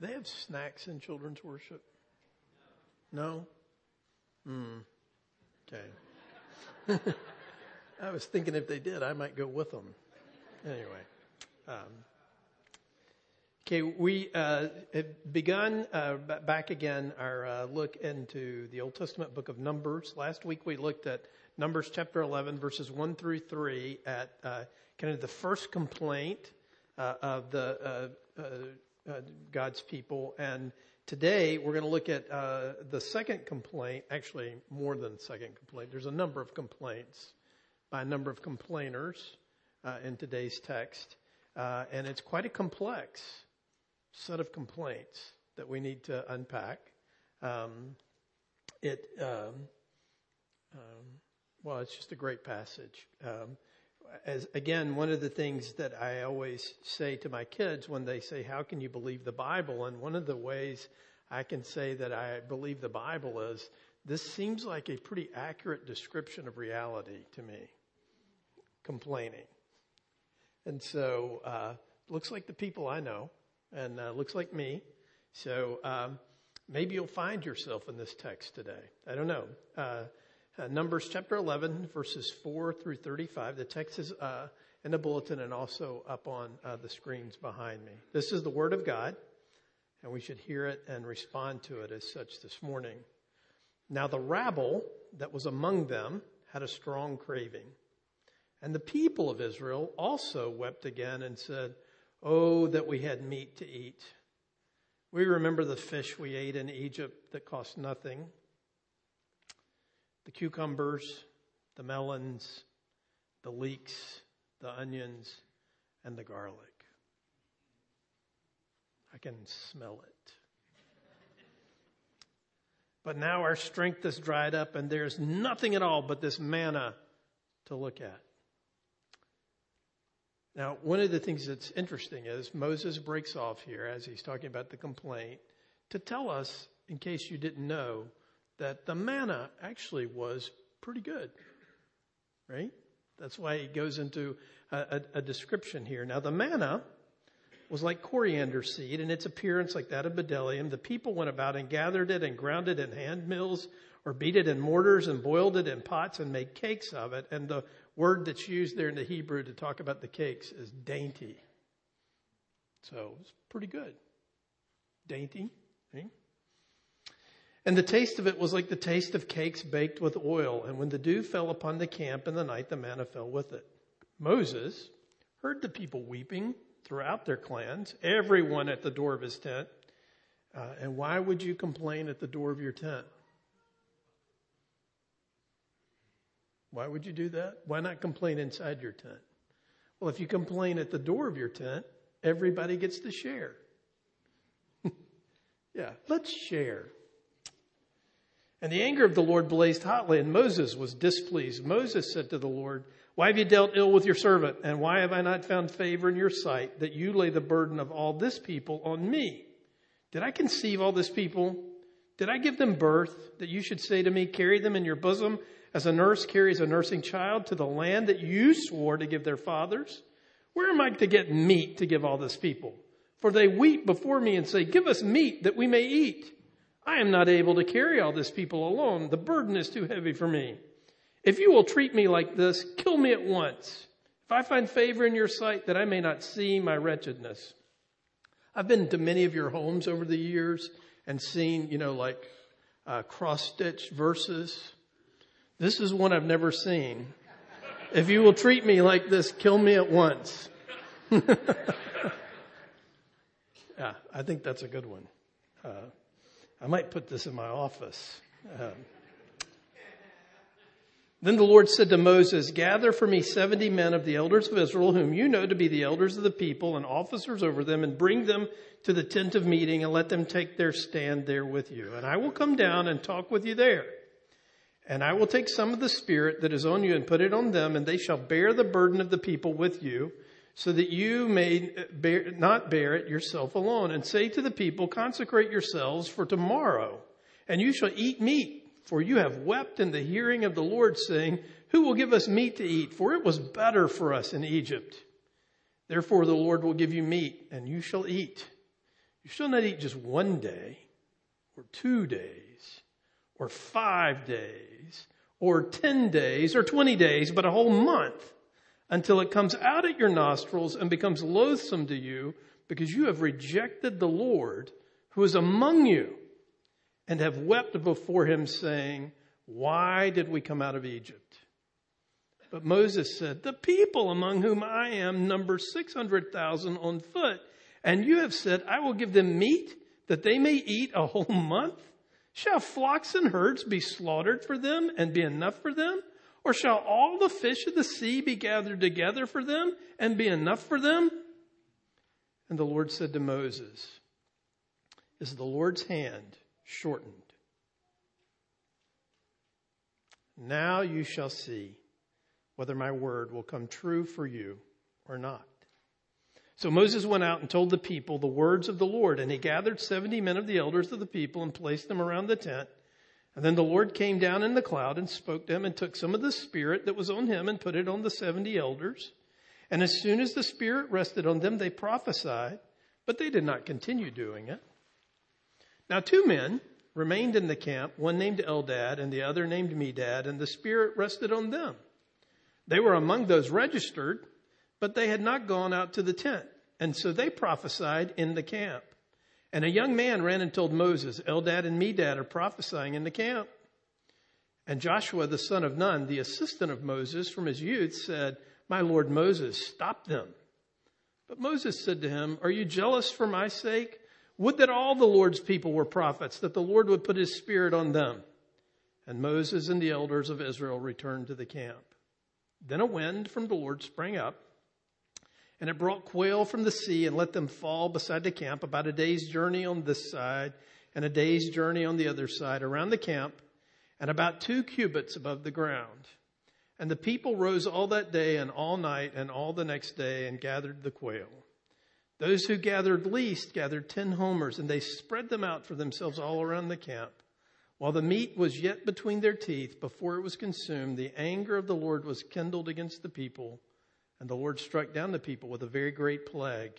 Do they have snacks in children's worship? No? Hmm. Okay. I was thinking if they did, I might go with them. Anyway. Um, okay, we uh, have begun uh, back again our uh, look into the Old Testament book of Numbers. Last week we looked at Numbers chapter 11, verses 1 through 3, at uh, kind of the first complaint uh, of the uh, God's people. And today we're going to look at uh, the second complaint, actually more than second complaint. There's a number of complaints by a number of complainers uh, in today's text. Uh, and it's quite a complex set of complaints that we need to unpack. Um, it, um, um, well, it's just a great passage. Um, as again, one of the things that I always say to my kids when they say, "How can you believe the Bible?" and one of the ways I can say that I believe the Bible is this seems like a pretty accurate description of reality to me. Complaining, and so uh, looks like the people I know, and uh, looks like me. So um, maybe you'll find yourself in this text today. I don't know. Uh, uh, Numbers chapter 11, verses 4 through 35. The text is uh, in the bulletin and also up on uh, the screens behind me. This is the Word of God, and we should hear it and respond to it as such this morning. Now, the rabble that was among them had a strong craving. And the people of Israel also wept again and said, Oh, that we had meat to eat. We remember the fish we ate in Egypt that cost nothing the cucumbers, the melons, the leeks, the onions, and the garlic. I can smell it. But now our strength is dried up, and there's nothing at all but this manna to look at. Now, one of the things that's interesting is Moses breaks off here as he's talking about the complaint to tell us, in case you didn't know, that the manna actually was pretty good, right? That's why he goes into a, a, a, description here. Now, the manna was like coriander seed, and its appearance like that of bdellium. The people went about and gathered it and ground it in hand mills, or beat it in mortars and boiled it in pots and made cakes of it. And the word that's used there in the Hebrew to talk about the cakes is dainty. So it's pretty good. Dainty, right? And the taste of it was like the taste of cakes baked with oil. And when the dew fell upon the camp in the night, the manna fell with it. Moses heard the people weeping throughout their clans, everyone at the door of his tent. Uh, and why would you complain at the door of your tent? Why would you do that? Why not complain inside your tent? Well, if you complain at the door of your tent, everybody gets to share. yeah, let's share. And the anger of the Lord blazed hotly, and Moses was displeased. Moses said to the Lord, Why have you dealt ill with your servant? And why have I not found favor in your sight that you lay the burden of all this people on me? Did I conceive all this people? Did I give them birth that you should say to me, Carry them in your bosom as a nurse carries a nursing child to the land that you swore to give their fathers? Where am I to get meat to give all this people? For they weep before me and say, Give us meat that we may eat. I am not able to carry all this people alone. The burden is too heavy for me. If you will treat me like this, kill me at once. If I find favor in your sight, that I may not see my wretchedness. I've been to many of your homes over the years and seen, you know, like uh, cross stitch verses. This is one I've never seen. If you will treat me like this, kill me at once. yeah, I think that's a good one. Uh, I might put this in my office. Um, then the Lord said to Moses, Gather for me 70 men of the elders of Israel, whom you know to be the elders of the people and officers over them, and bring them to the tent of meeting and let them take their stand there with you. And I will come down and talk with you there. And I will take some of the spirit that is on you and put it on them, and they shall bear the burden of the people with you so that you may bear, not bear it yourself alone. And say to the people, consecrate yourselves for tomorrow, and you shall eat meat. For you have wept in the hearing of the Lord, saying, Who will give us meat to eat? For it was better for us in Egypt. Therefore the Lord will give you meat, and you shall eat. You shall not eat just one day or two days or five days or 10 days or 20 days, but a whole month until it comes out at your nostrils and becomes loathsome to you because you have rejected the Lord who is among you and have wept before him saying, why did we come out of Egypt? But Moses said, the people among whom I am number 600,000 on foot. And you have said, I will give them meat that they may eat a whole month. Shall flocks and herds be slaughtered for them and be enough for them? Or shall all the fish of the sea be gathered together for them and be enough for them? And the Lord said to Moses, Is the Lord's hand shortened? Now you shall see whether my word will come true for you or not. So Moses went out and told the people the words of the Lord, and he gathered 70 men of the elders of the people and placed them around the tent. And then the Lord came down in the cloud and spoke to him and took some of the spirit that was on him and put it on the 70 elders. And as soon as the spirit rested on them, they prophesied, but they did not continue doing it. Now two men remained in the camp, one named Eldad and the other named Medad, and the spirit rested on them. They were among those registered, but they had not gone out to the tent. And so they prophesied in the camp. And a young man ran and told Moses, Eldad and Medad are prophesying in the camp. And Joshua, the son of Nun, the assistant of Moses from his youth, said, My Lord Moses, stop them. But Moses said to him, Are you jealous for my sake? Would that all the Lord's people were prophets, that the Lord would put his spirit on them. And Moses and the elders of Israel returned to the camp. Then a wind from the Lord sprang up, and it brought quail from the sea and let them fall beside the camp about a day's journey on this side and a day's journey on the other side around the camp and about two cubits above the ground. And the people rose all that day and all night and all the next day and gathered the quail. Those who gathered least gathered ten homers and they spread them out for themselves all around the camp. While the meat was yet between their teeth before it was consumed, the anger of the Lord was kindled against the people, and the Lord struck down the people with a very great plague.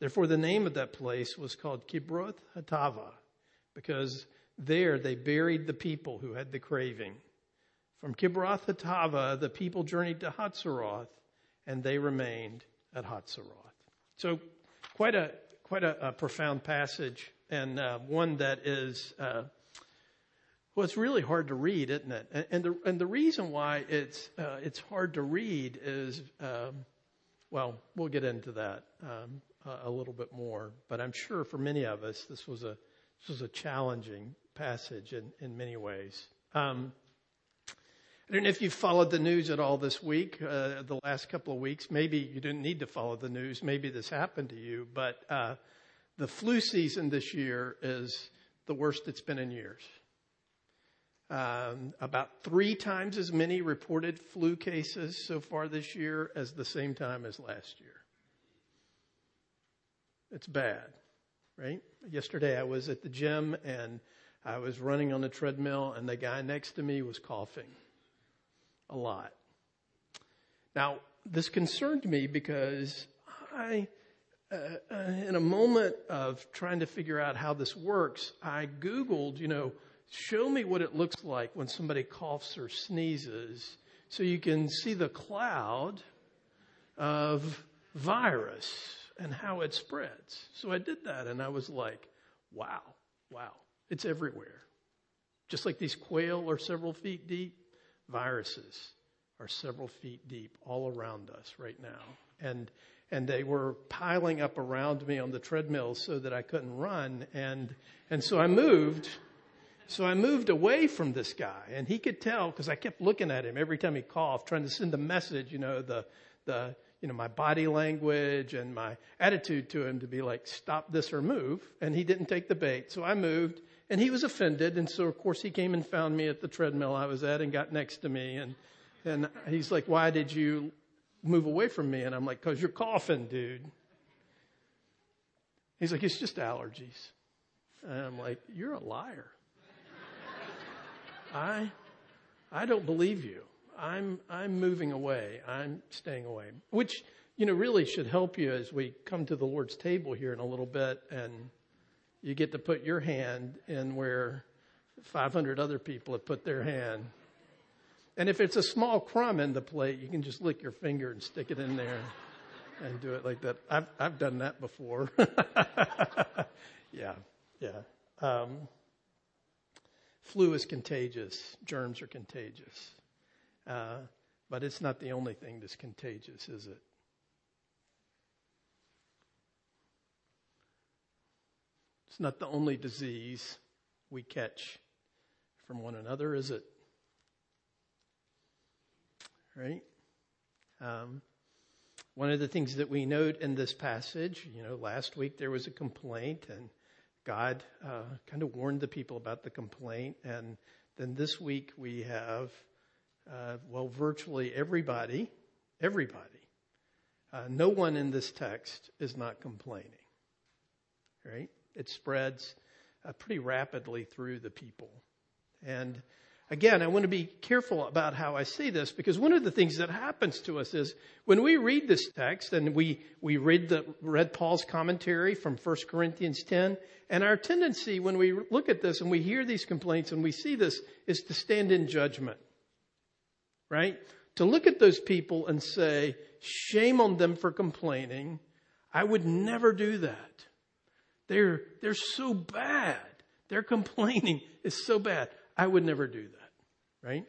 Therefore, the name of that place was called Kibroth Hattaavah, because there they buried the people who had the craving. From Kibroth Hattaavah, the people journeyed to Hazeroth, and they remained at Hazeroth. So, quite a quite a, a profound passage, and uh, one that is uh, well, it's really hard to read, isn't it? And the and the reason why it's uh, it's hard to read is, um, well, we'll get into that um, a, a, little bit more. But I'm sure for many of us, this was a this was a challenging passage in in many ways. Um, I don't know if you've followed the news at all this week, uh, the last couple of weeks. Maybe you didn't need to follow the news. Maybe this happened to you, but uh, the flu season this year is the worst it's been in years. Um, about three times as many reported flu cases so far this year as the same time as last year. It's bad, right? Yesterday I was at the gym and I was running on the treadmill and the guy next to me was coughing a lot. Now, this concerned me because I, uh, uh in a moment of trying to figure out how this works, I Googled, you know, show me what it looks like when somebody coughs or sneezes so you can see the cloud of virus and how it spreads. So I did that and I was like, wow, wow, it's everywhere. Just like these quail are several feet deep, viruses are several feet deep all around us right now. And and they were piling up around me on the treadmill so that I couldn't run and and so I moved so I moved away from this guy and he could tell because I kept looking at him every time he coughed, trying to send a message, you know, the, the, you know, my body language and my attitude to him to be like, stop this or move. And he didn't take the bait. So I moved and he was offended. And so of course he came and found me at the treadmill I was at and got next to me. And, and he's like, why did you move away from me? And I'm like, cause you're coughing, dude. He's like, it's just allergies. And I'm like, you're a liar. I, I don't believe you. I'm, I'm moving away. I'm staying away. Which you know, really should help you as we come to the Lord's table here in a little bit and you get to put your hand in where 500 other people have put their hand. And if it's a small crumb in the plate, you can just lick your finger and stick it in there and do it like that. I've, I've done that before. yeah, yeah. Um, flu is contagious. Germs are contagious. Uh, but it's not the only thing that's contagious, is it? It's not the only disease we catch from one another, is it? Right? Um, one of the things that we note in this passage, you know, last week there was a complaint and God uh, kind of warned the people about the complaint. And then this week we have, uh, well, virtually everybody, everybody, uh, no one in this text is not complaining, right? it spreads uh, pretty rapidly through the people. And again, I want to be careful about how I say this because one of the things that happens to us is when we read this text and we, we read the, read Paul's commentary from 1 Corinthians 10, and our tendency when we look at this and we hear these complaints and we see this is to stand in judgment. Right? To look at those people and say, shame on them for complaining. I would never do that. They're, they're so bad. Their complaining is so bad. I would never do that, right?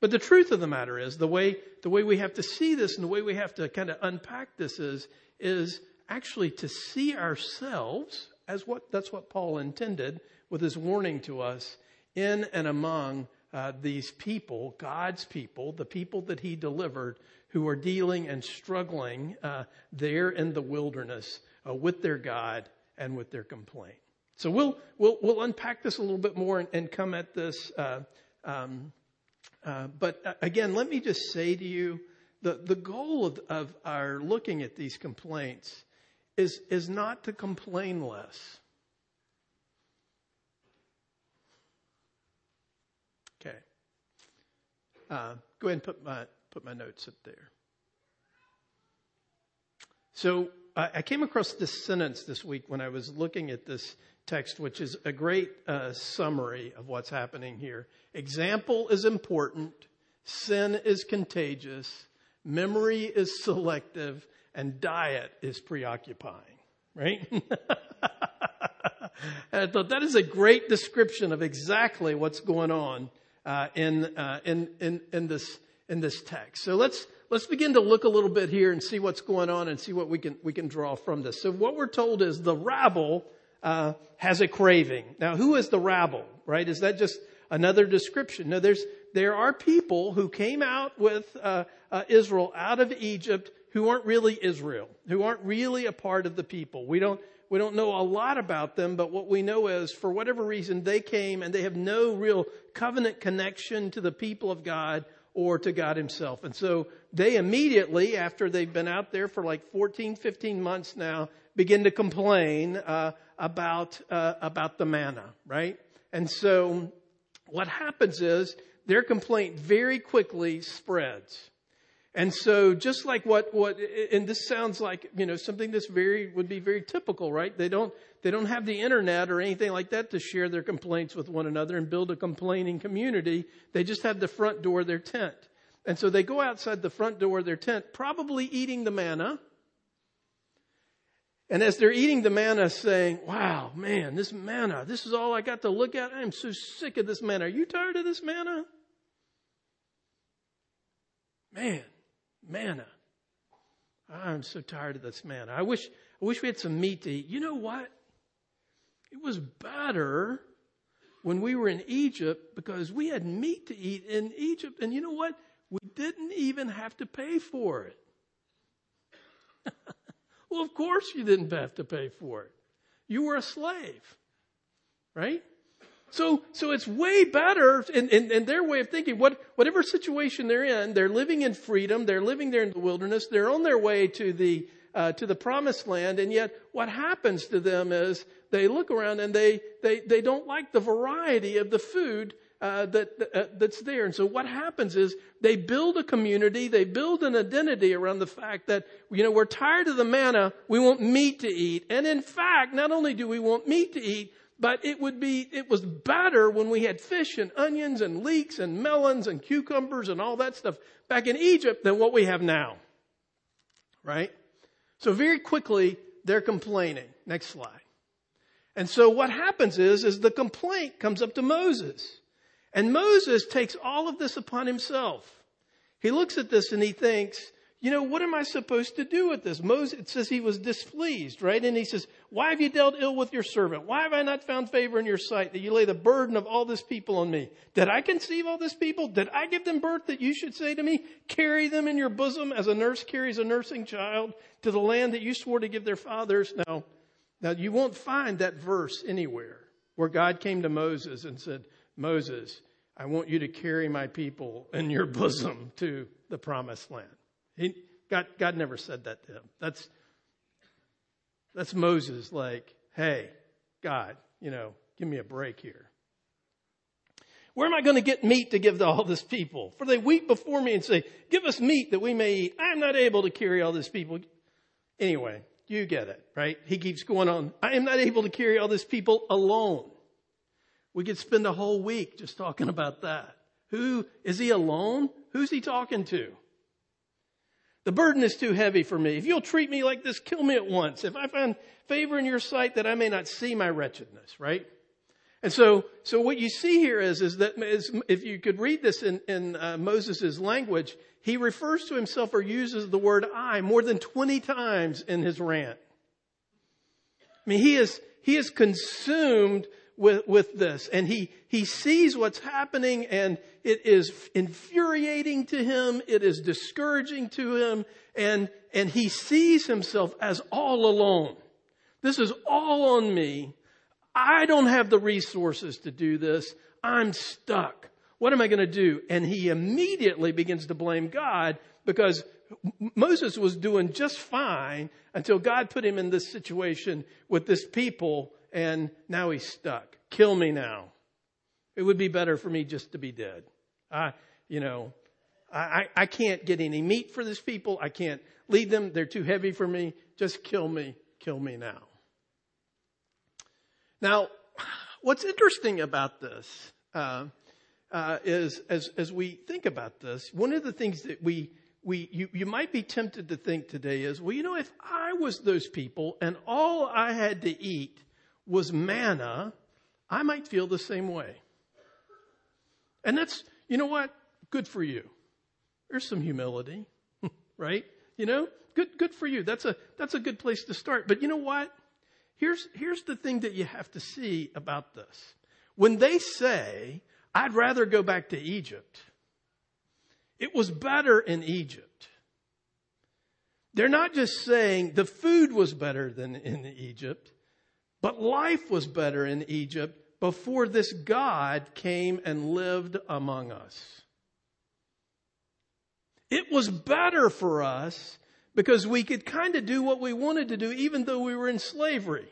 But the truth of the matter is the way, the way we have to see this and the way we have to kind of unpack this is, is actually to see ourselves as what, that's what Paul intended with his warning to us in and among uh, these people, God's people, the people that he delivered who are dealing and struggling uh, there in the wilderness uh, with their God and with their complaint. So we'll we'll we'll unpack this a little bit more and, and come at this. Um, uh, but uh, again, let me just say to you, the the goal of, of our looking at these complaints is is not to complain less. Okay. Uh, go ahead and put my put my notes up there. So I came across this sentence this week when I was looking at this text, which is a great uh, summary of what's happening here. Example is important, sin is contagious, memory is selective, and diet is preoccupying. Right? I thought that is a great description of exactly what's going on uh, in, uh, in in in this in this text. So let's let's begin to look a little bit here and see what's going on and see what we can we can draw from this. So what we're told is the rabble uh, has a craving. Now, who is the rabble? Right? Is that just another description? No, there's there are people who came out with uh, uh, Israel out of Egypt who aren't really Israel, who aren't really a part of the people. We don't we don't know a lot about them, but what we know is for whatever reason they came and they have no real covenant connection to the people of God or to God himself. And so they immediately, after they've been out there for like 14, 15 months now, begin to complain uh, about, uh, about the manna, right? And so what happens is their complaint very quickly spreads. And so just like what, what, and this sounds like, you know, something that's very, would be very typical, right? They don't, they don't have the internet or anything like that to share their complaints with one another and build a complaining community. They just have the front door of their tent. And so they go outside the front door of their tent, probably eating the manna. And as they're eating the manna, saying, Wow, man, this manna, this is all I got to look at. I'm so sick of this manna. Are you tired of this manna? Man, manna. I'm so tired of this manna. I wish, I wish we had some meat to eat. You know what? It was better when we were in Egypt because we had meat to eat in Egypt. And you know what? We didn't even have to pay for it. well, of course you didn't have to pay for it. You were a slave, right? So, so it's way better in, in, in, their way of thinking. What, whatever situation they're in, they're living in freedom. They're living there in the wilderness. They're on their way to the, uh, to the promised land. And yet what happens to them is they look around and they, they, they don't like the variety of the food uh, that uh, that's there. And so what happens is they build a community, they build an identity around the fact that you know we're tired of the manna, we want meat to eat. And in fact, not only do we want meat to eat, but it would be it was better when we had fish and onions and leeks and melons and cucumbers and all that stuff back in Egypt than what we have now. Right? So very quickly they're complaining. Next slide. And so what happens is, is the complaint comes up to Moses. And Moses takes all of this upon himself. He looks at this and he thinks, you know, what am I supposed to do with this? Moses, it says he was displeased, right? And he says, why have you dealt ill with your servant? Why have I not found favor in your sight that you lay the burden of all this people on me? Did I conceive all this people? Did I give them birth that you should say to me, carry them in your bosom as a nurse carries a nursing child to the land that you swore to give their fathers? Now, now you won't find that verse anywhere where God came to Moses and said, Moses, I want you to carry my people in your bosom to the promised land. He, God, God never said that to him. That's, that's Moses like, hey, God, you know, give me a break here. Where am I going to get meat to give to all this people? For they weep before me and say, give us meat that we may eat. I'm not able to carry all this people. Anyway, you get it, right? He keeps going on. I am not able to carry all this people alone. We could spend a whole week just talking about that. Who, is he alone? Who's he talking to? The burden is too heavy for me. If you'll treat me like this, kill me at once. If I find favor in your sight that I may not see my wretchedness, right? And so, so what you see here is, is that is, if you could read this in, in uh, Moses' language, he refers to himself or uses the word I more than 20 times in his rant. I mean, he is, he is consumed with, with this and he, he sees what's happening and it is infuriating to him. It is discouraging to him and, and he sees himself as all alone. This is all on me. I don't have the resources to do this. I'm stuck. What am I going to do? And he immediately begins to blame God because Moses was doing just fine until God put him in this situation with this people and now he's stuck. Kill me now. It would be better for me just to be dead. I, you know, I, I can't get any meat for these people. I can't lead them. They're too heavy for me. Just kill me. Kill me now. Now, what's interesting about this uh, uh, is as, as we think about this, one of the things that we, we you, you might be tempted to think today is, well, you know, if I was those people and all I had to eat was manna, I might feel the same way. And that's, you know what? Good for you. There's some humility, right? You know, good, good for you. That's a, that's a good place to start. But you know what? Here's, here's the thing that you have to see about this. When they say, I'd rather go back to Egypt. It was better in Egypt. They're not just saying the food was better than in Egypt, but life was better in Egypt before this God came and lived among us. It was better for us because we could kind of do what we wanted to do even though we were in slavery.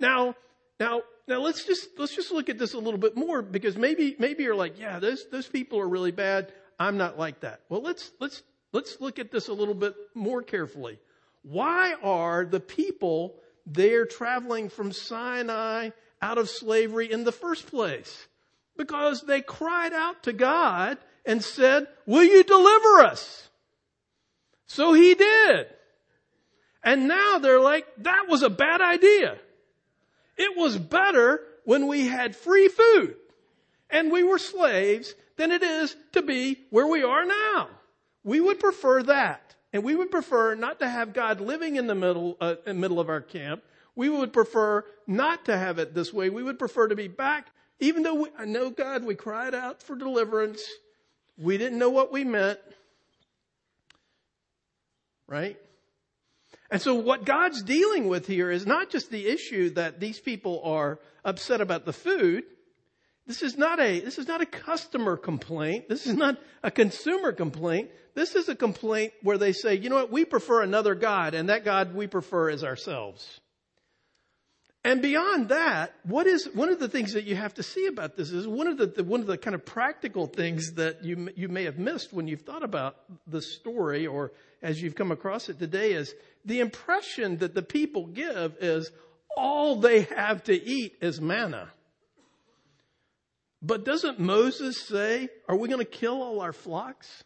Now, now, now let's just, let's just look at this a little bit more because maybe, maybe you're like, yeah, those, those people are really bad. I'm not like that. Well, let's, let's, let's look at this a little bit more carefully. Why are the people there traveling from Sinai out of slavery in the first place? Because they cried out to God and said, will you deliver us? So he did. And now they're like, that was a bad idea. It was better when we had free food and we were slaves than it is to be where we are now. We would prefer that. And we would prefer not to have God living in the middle, uh, in the middle of our camp. We would prefer not to have it this way. We would prefer to be back, even though we, I know God, we cried out for deliverance. We didn't know what we meant. Right? And so what God's dealing with here is not just the issue that these people are upset about the food. This is not a, this is not a customer complaint. This is not a consumer complaint. This is a complaint where they say, you know what, we prefer another God and that God we prefer is ourselves. And beyond that, what is one of the things that you have to see about this is one of the, the, one of the kind of practical things that you you may have missed when you've thought about the story or as you've come across it today is the impression that the people give is all they have to eat is manna. But doesn't Moses say, are we going to kill all our flocks?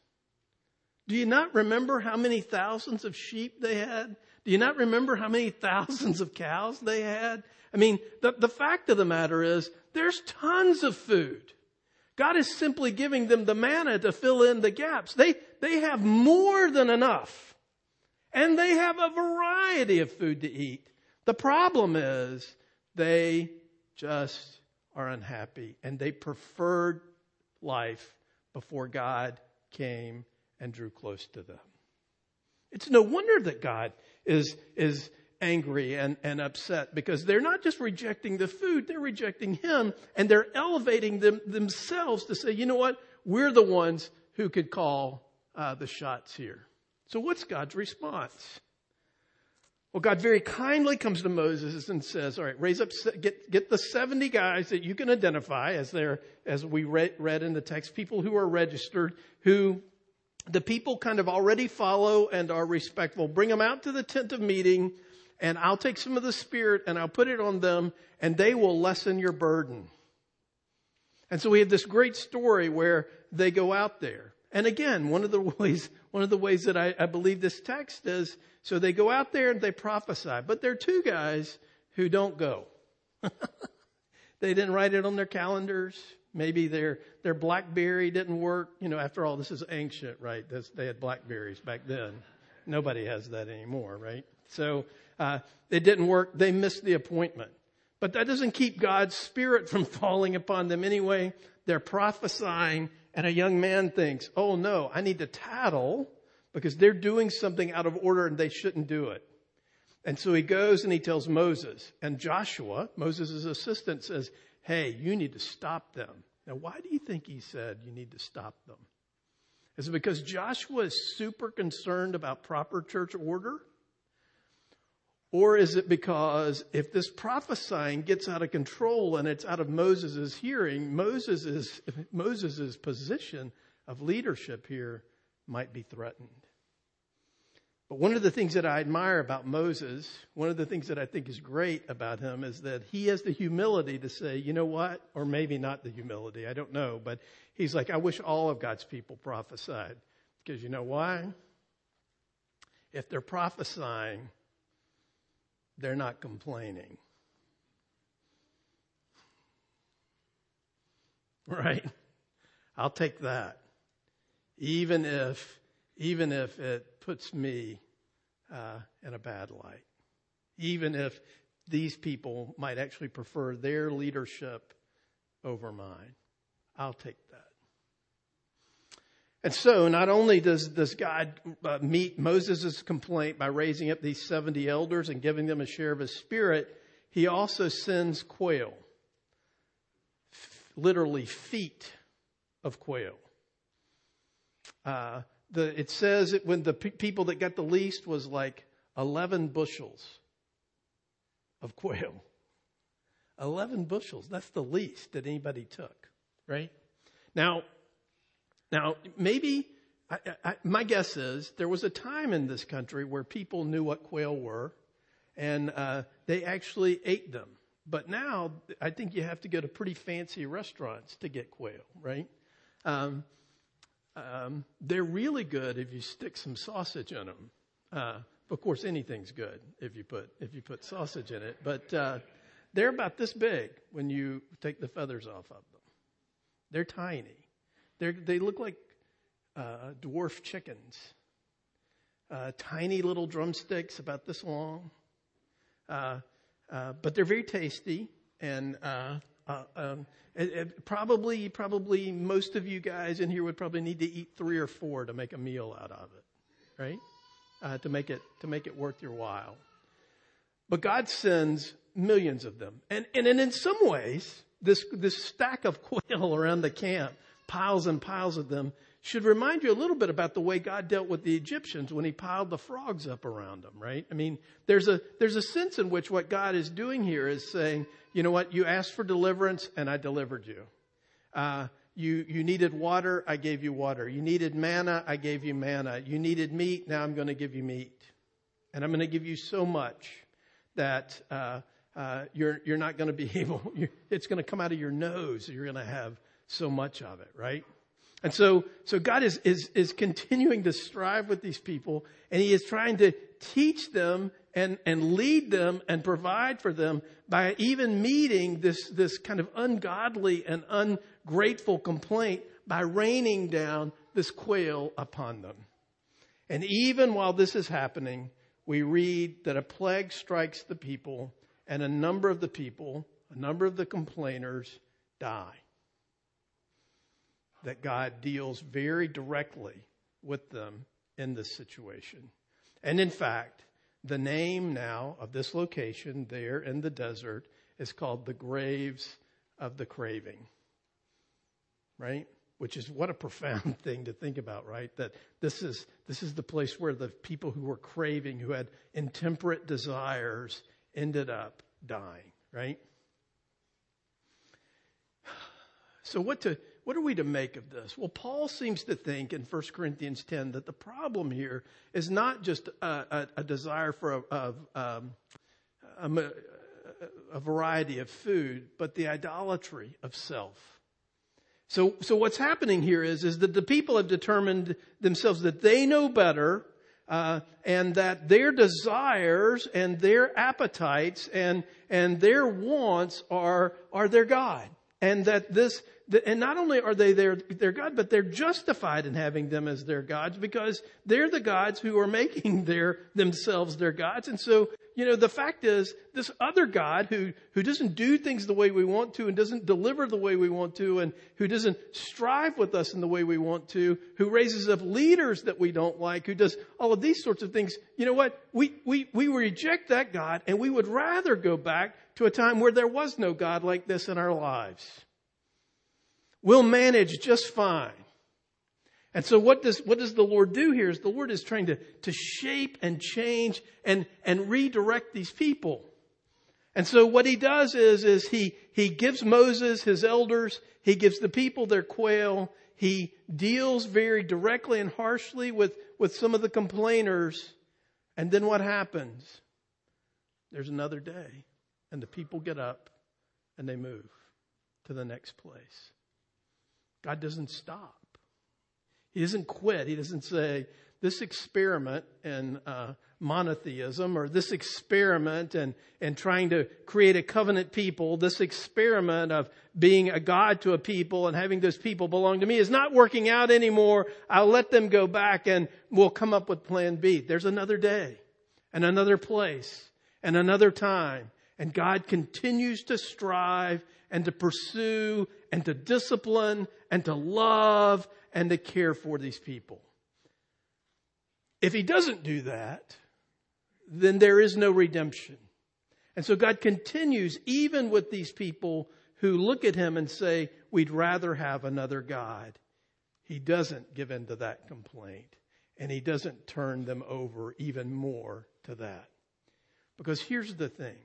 Do you not remember how many thousands of sheep they had? Do you not remember how many thousands of cows they had? I mean, the, the fact of the matter is there's tons of food. God is simply giving them the manna to fill in the gaps. They, they have more than enough. And they have a variety of food to eat. The problem is they just are unhappy and they preferred life before God came and drew close to them. It's no wonder that God is, is angry and, and upset because they're not just rejecting the food, they're rejecting Him and they're elevating them, themselves to say, you know what? We're the ones who could call uh, the shots here. So what's God's response? Well, God very kindly comes to Moses and says, all right, raise up, get, get the 70 guys that you can identify as they're, as we read, read in the text, people who are registered, who the people kind of already follow and are respectful. Bring them out to the tent of meeting and I'll take some of the spirit and I'll put it on them and they will lessen your burden. And so we have this great story where they go out there. And again, one of the ways, one of the ways that I, I believe this text is, so they go out there and they prophesy, but there are two guys who don't go. they didn't write it on their calendars. Maybe their, their Blackberry didn't work. You know, after all, this is ancient, right? This, they had Blackberries back then. Nobody has that anymore, right? So, uh, it didn't work. They missed the appointment. But that doesn't keep God's spirit from falling upon them anyway. They're prophesying and a young man thinks, oh no, I need to tattle because they're doing something out of order and they shouldn't do it. And so he goes and he tells Moses and Joshua, Moses' assistant says, hey, you need to stop them. Now, why do you think he said you need to stop them? Is it because Joshua is super concerned about proper church order? Or is it because if this prophesying gets out of control and it's out of Moses' hearing, Moses' Moses's position of leadership here might be threatened? But one of the things that I admire about Moses, one of the things that I think is great about him is that he has the humility to say, you know what? Or maybe not the humility, I don't know, but he's like, I wish all of God's people prophesied. Because you know why? If they're prophesying, they're not complaining. Right? I'll take that. Even if, even if it puts me uh, in a bad light. Even if these people might actually prefer their leadership over mine. I'll take. And so not only does, does God uh, meet Moses' complaint by raising up these 70 elders and giving them a share of his spirit, he also sends quail. F- literally feet of quail. Uh, the, it says it, when the pe- people that got the least was like 11 bushels of quail. 11 bushels. That's the least that anybody took, right? Now, now, maybe, I, I, my guess is there was a time in this country where people knew what quail were and uh, they actually ate them. But now, I think you have to go to pretty fancy restaurants to get quail, right? Um, um, they're really good if you stick some sausage in them. Uh, of course, anything's good if you put if you put sausage in it. But uh, they're about this big when you take the feathers off of them. They're tiny. They're, they look like uh, dwarf chickens. Uh, tiny little drumsticks about this long. Uh, uh but they're very tasty and uh, uh, um, it, it probably, probably most of you guys in here would probably need to eat three or four to make a meal out of it, right? to make it to make it worth your while. But God sends millions of them, and and, and in some ways, this this stack of quail around the camp piles and piles of them should remind you a little bit about the way God dealt with the Egyptians when he piled the frogs up around them, right? I mean, there's a, there's a sense in which what God is doing here is saying, you know what, you asked for deliverance and I delivered you. Uh, you, you needed water, I gave you water. You needed manna, I gave you manna. You needed meat, now I'm going to give you meat. And I'm going to give you so much that, uh, uh, you're, you're not going to be able, it's going to come out of your nose. You're going to have so much of it, right? And so, so God is, is, is continuing to strive with these people and he is trying to teach them and, and lead them and provide for them by even meeting this, this kind of ungodly and ungrateful complaint by raining down this quail upon them. And even while this is happening, we read that a plague strikes the people and a number of the people, a number of the complainers die that God deals very directly with them in this situation. And in fact, the name now of this location there in the desert is called the graves of the craving. Right? Which is what a profound thing to think about, right? That this is, this is the place where the people who were craving, who had intemperate desires, ended up dying, right? So what to, what are we to make of this? Well, Paul seems to think in 1 Corinthians 10 that the problem here is not just a, a, a desire for a, um, a, variety of food, but the idolatry of self. So, so what's happening here is, is that the people have determined themselves that they know better, uh, and that their desires and their appetites and and their wants are are their God, and that this and not only are they their, their God, but they're justified in having them as their gods because they're the gods who are making their, themselves their gods. And so, you know, the fact is this other God who, who doesn't do things the way we want to and doesn't deliver the way we want to and who doesn't strive with us in the way we want to, who raises up leaders that we don't like, who does all of these sorts of things. You know what? We, we, we reject that God and we would rather go back to a time where there was no God like this in our lives. We'll manage just fine. And so what does, what does the Lord do here is the Lord is trying to, to shape and change and, and redirect these people. And so what he does is, is he, he gives Moses his elders, he gives the people their quail, he deals very directly and harshly with, with some of the complainers. And then what happens? There's another day and the people get up and they move to the next place. God doesn't stop. He doesn't quit. He doesn't say, this experiment in uh, monotheism or this experiment and, and trying to create a covenant people, this experiment of being a God to a people and having those people belong to me is not working out anymore. I'll let them go back and we'll come up with plan B. There's another day and another place and another time. And God continues to strive and to pursue and to discipline and to love and to care for these people. If he doesn't do that, then there is no redemption. And so God continues even with these people who look at him and say, we'd rather have another God. He doesn't give in to that complaint and he doesn't turn them over even more to that. Because here's the thing.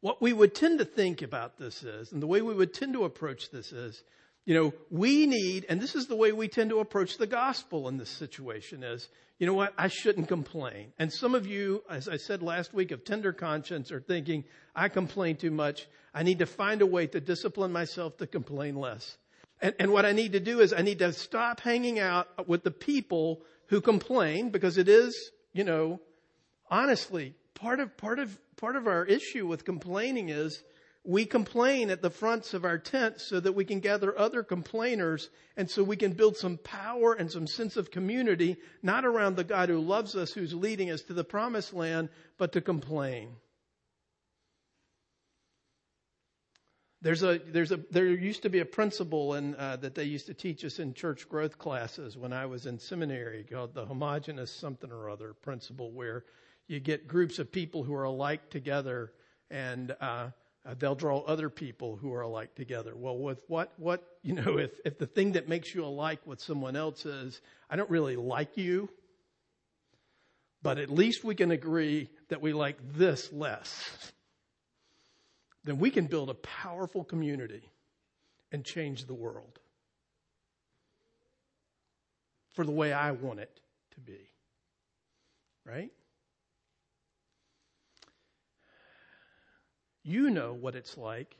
What we would tend to think about this is, and the way we would tend to approach this is, you know, we need, and this is the way we tend to approach the gospel in this situation is, you know what, I shouldn't complain. And some of you, as I said last week, of tender conscience are thinking, I complain too much. I need to find a way to discipline myself to complain less. And, and what I need to do is I need to stop hanging out with the people who complain because it is, you know, honestly, part of, part of part of our issue with complaining is we complain at the fronts of our tents so that we can gather other complainers and so we can build some power and some sense of community, not around the God who loves us, who's leading us to the promised land, but to complain. There's a, there's a, there used to be a principle in, uh, that they used to teach us in church growth classes when I was in seminary called the homogenous something or other principle where you get groups of people who are alike together and uh, uh, they'll draw other people who are alike together. Well, with what, what, you know, if, if the thing that makes you alike with someone else is, I don't really like you, but at least we can agree that we like this less, then we can build a powerful community and change the world for the way I want it to be. Right? You know what it's like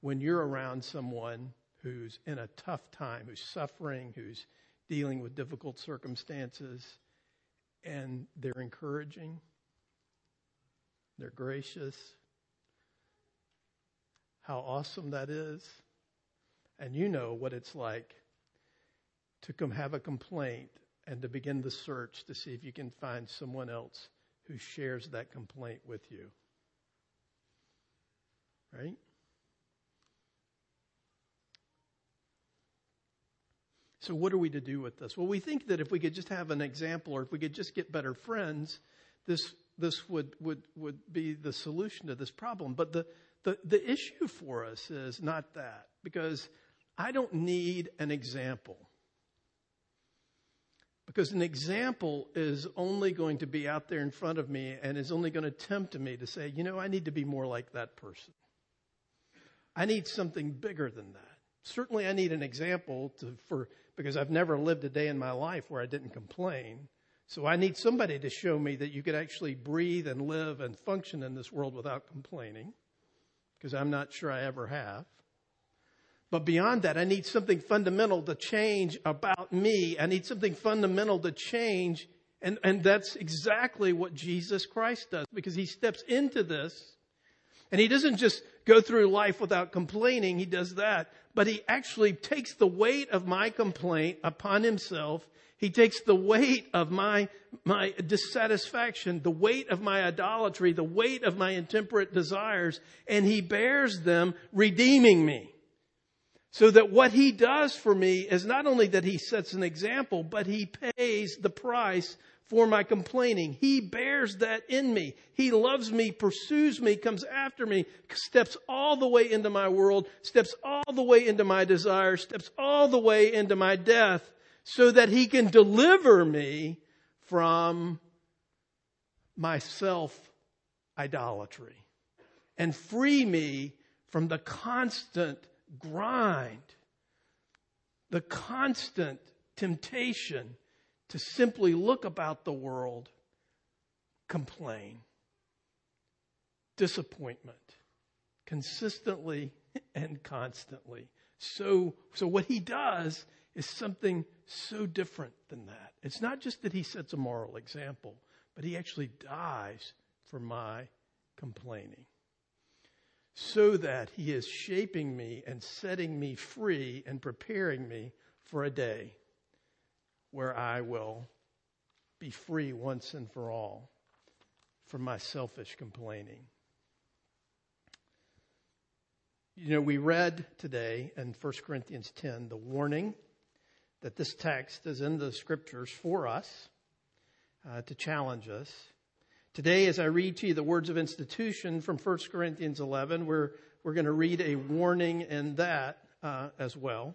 when you're around someone who's in a tough time, who's suffering, who's dealing with difficult circumstances, and they're encouraging, they're gracious. How awesome that is. And you know what it's like to come have a complaint and to begin the search to see if you can find someone else who shares that complaint with you. Right? So, what are we to do with this? Well, we think that if we could just have an example or if we could just get better friends, this, this would, would, would be the solution to this problem. But the, the, the issue for us is not that, because I don't need an example. Because an example is only going to be out there in front of me and is only going to tempt me to say, you know, I need to be more like that person. I need something bigger than that. Certainly, I need an example to, for because I've never lived a day in my life where I didn't complain. So I need somebody to show me that you could actually breathe and live and function in this world without complaining, because I'm not sure I ever have. But beyond that, I need something fundamental to change about me. I need something fundamental to change. And, and that's exactly what Jesus Christ does because he steps into this and he doesn't just go through life without complaining. He does that. But he actually takes the weight of my complaint upon himself. He takes the weight of my, my dissatisfaction, the weight of my idolatry, the weight of my intemperate desires, and he bears them, redeeming me. So that what he does for me is not only that he sets an example, but he pays the price for my complaining. He bears that in me. He loves me, pursues me, comes after me, steps all the way into my world, steps all the way into my desires, steps all the way into my death so that he can deliver me from my self idolatry and free me from the constant grind, the constant temptation to simply look about the world, complain, disappointment, consistently and constantly. So, so what he does is something so different than that. It's not just that he sets a moral example, but he actually dies for my complaining. So that he is shaping me and setting me free and preparing me for a day where I will be free once and for all from my selfish complaining. You know, we read today in 1 Corinthians 10 the warning that this text is in the scriptures for us uh, to challenge us. Today, as I read to you the words of institution from 1 Corinthians 11, we're, we're going to read a warning in that uh, as well.